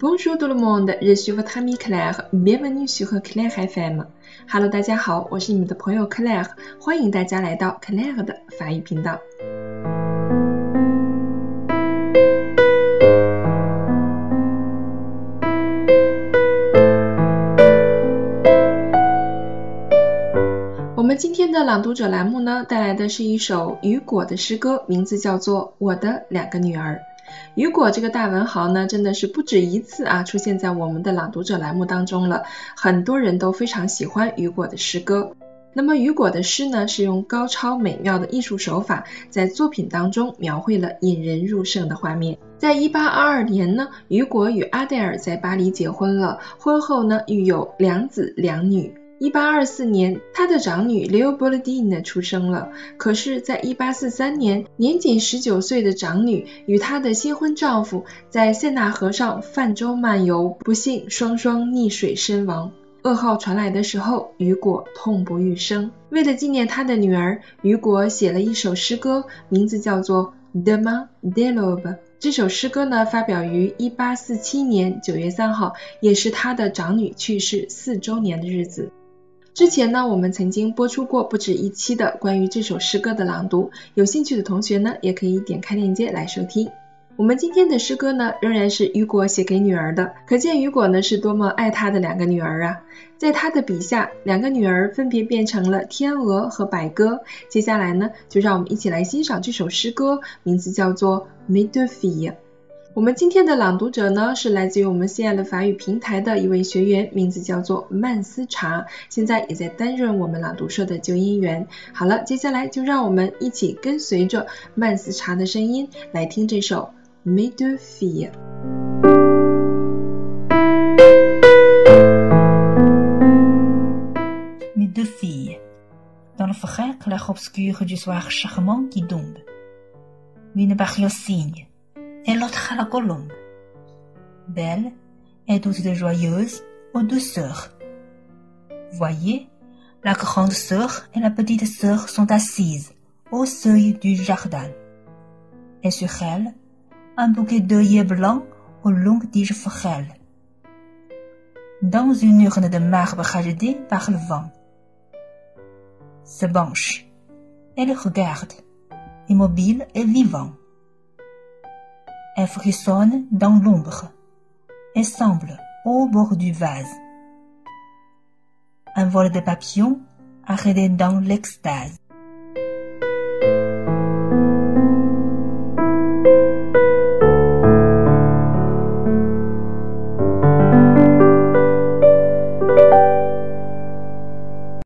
Bonjour tout le monde, je suis votre ami Claire. Bienvenue sur Claire FM. Hello，大家好，我是你们的朋友 Claire，欢迎大家来到 Claire 的法语频道。我们今天的朗读者栏目呢，带来的是一首雨果的诗歌，名字叫做《我的两个女儿》。雨果这个大文豪呢，真的是不止一次啊出现在我们的朗读者栏目当中了，很多人都非常喜欢雨果的诗歌。那么雨果的诗呢，是用高超美妙的艺术手法，在作品当中描绘了引人入胜的画面。在一八二二年呢，雨果与阿黛尔在巴黎结婚了，婚后呢育有两子两女。一八二四年，他的长女 l e o b o l d i n e 出生了。可是，在一八四三年，年仅十九岁的长女与她的新婚丈夫在塞纳河上泛舟漫游，不幸双双溺水身亡。噩耗传来的时候，雨果痛不欲生。为了纪念他的女儿，雨果写了一首诗歌，名字叫做《Demain de l o b e》。这首诗歌呢，发表于一八四七年九月三号，也是他的长女去世四周年的日子。之前呢，我们曾经播出过不止一期的关于这首诗歌的朗读，有兴趣的同学呢，也可以点开链接来收听。我们今天的诗歌呢，仍然是雨果写给女儿的，可见雨果呢是多么爱他的两个女儿啊！在他的笔下，两个女儿分别变成了天鹅和白鸽。接下来呢，就让我们一起来欣赏这首诗歌，名字叫做《media》。我们今天的朗读者呢，是来自于我们西安的法语平台的一位学员，名字叫做曼斯查，现在也在担任我们朗读社的纠音员。好了，接下来就让我们一起跟随着曼斯查的声音来听这首《Me de fille》。Mes deux filles, dans le frais clair obscur du soir charmant qui tombe, une barrière signe. La colombe. Belle et toutes deux joyeuses aux deux sœurs. Voyez, la grande sœur et la petite sœur sont assises au seuil du jardin. Et sur elles, un bouquet d'œillets blancs aux longues tiges frêles. Dans une urne de marbre agitée par le vent. Se penche. Elle regarde, immobile et vivant. Elle frissonne dans l'ombre et semble au bord du vase. Un vol de papillons arrêté dans l'extase.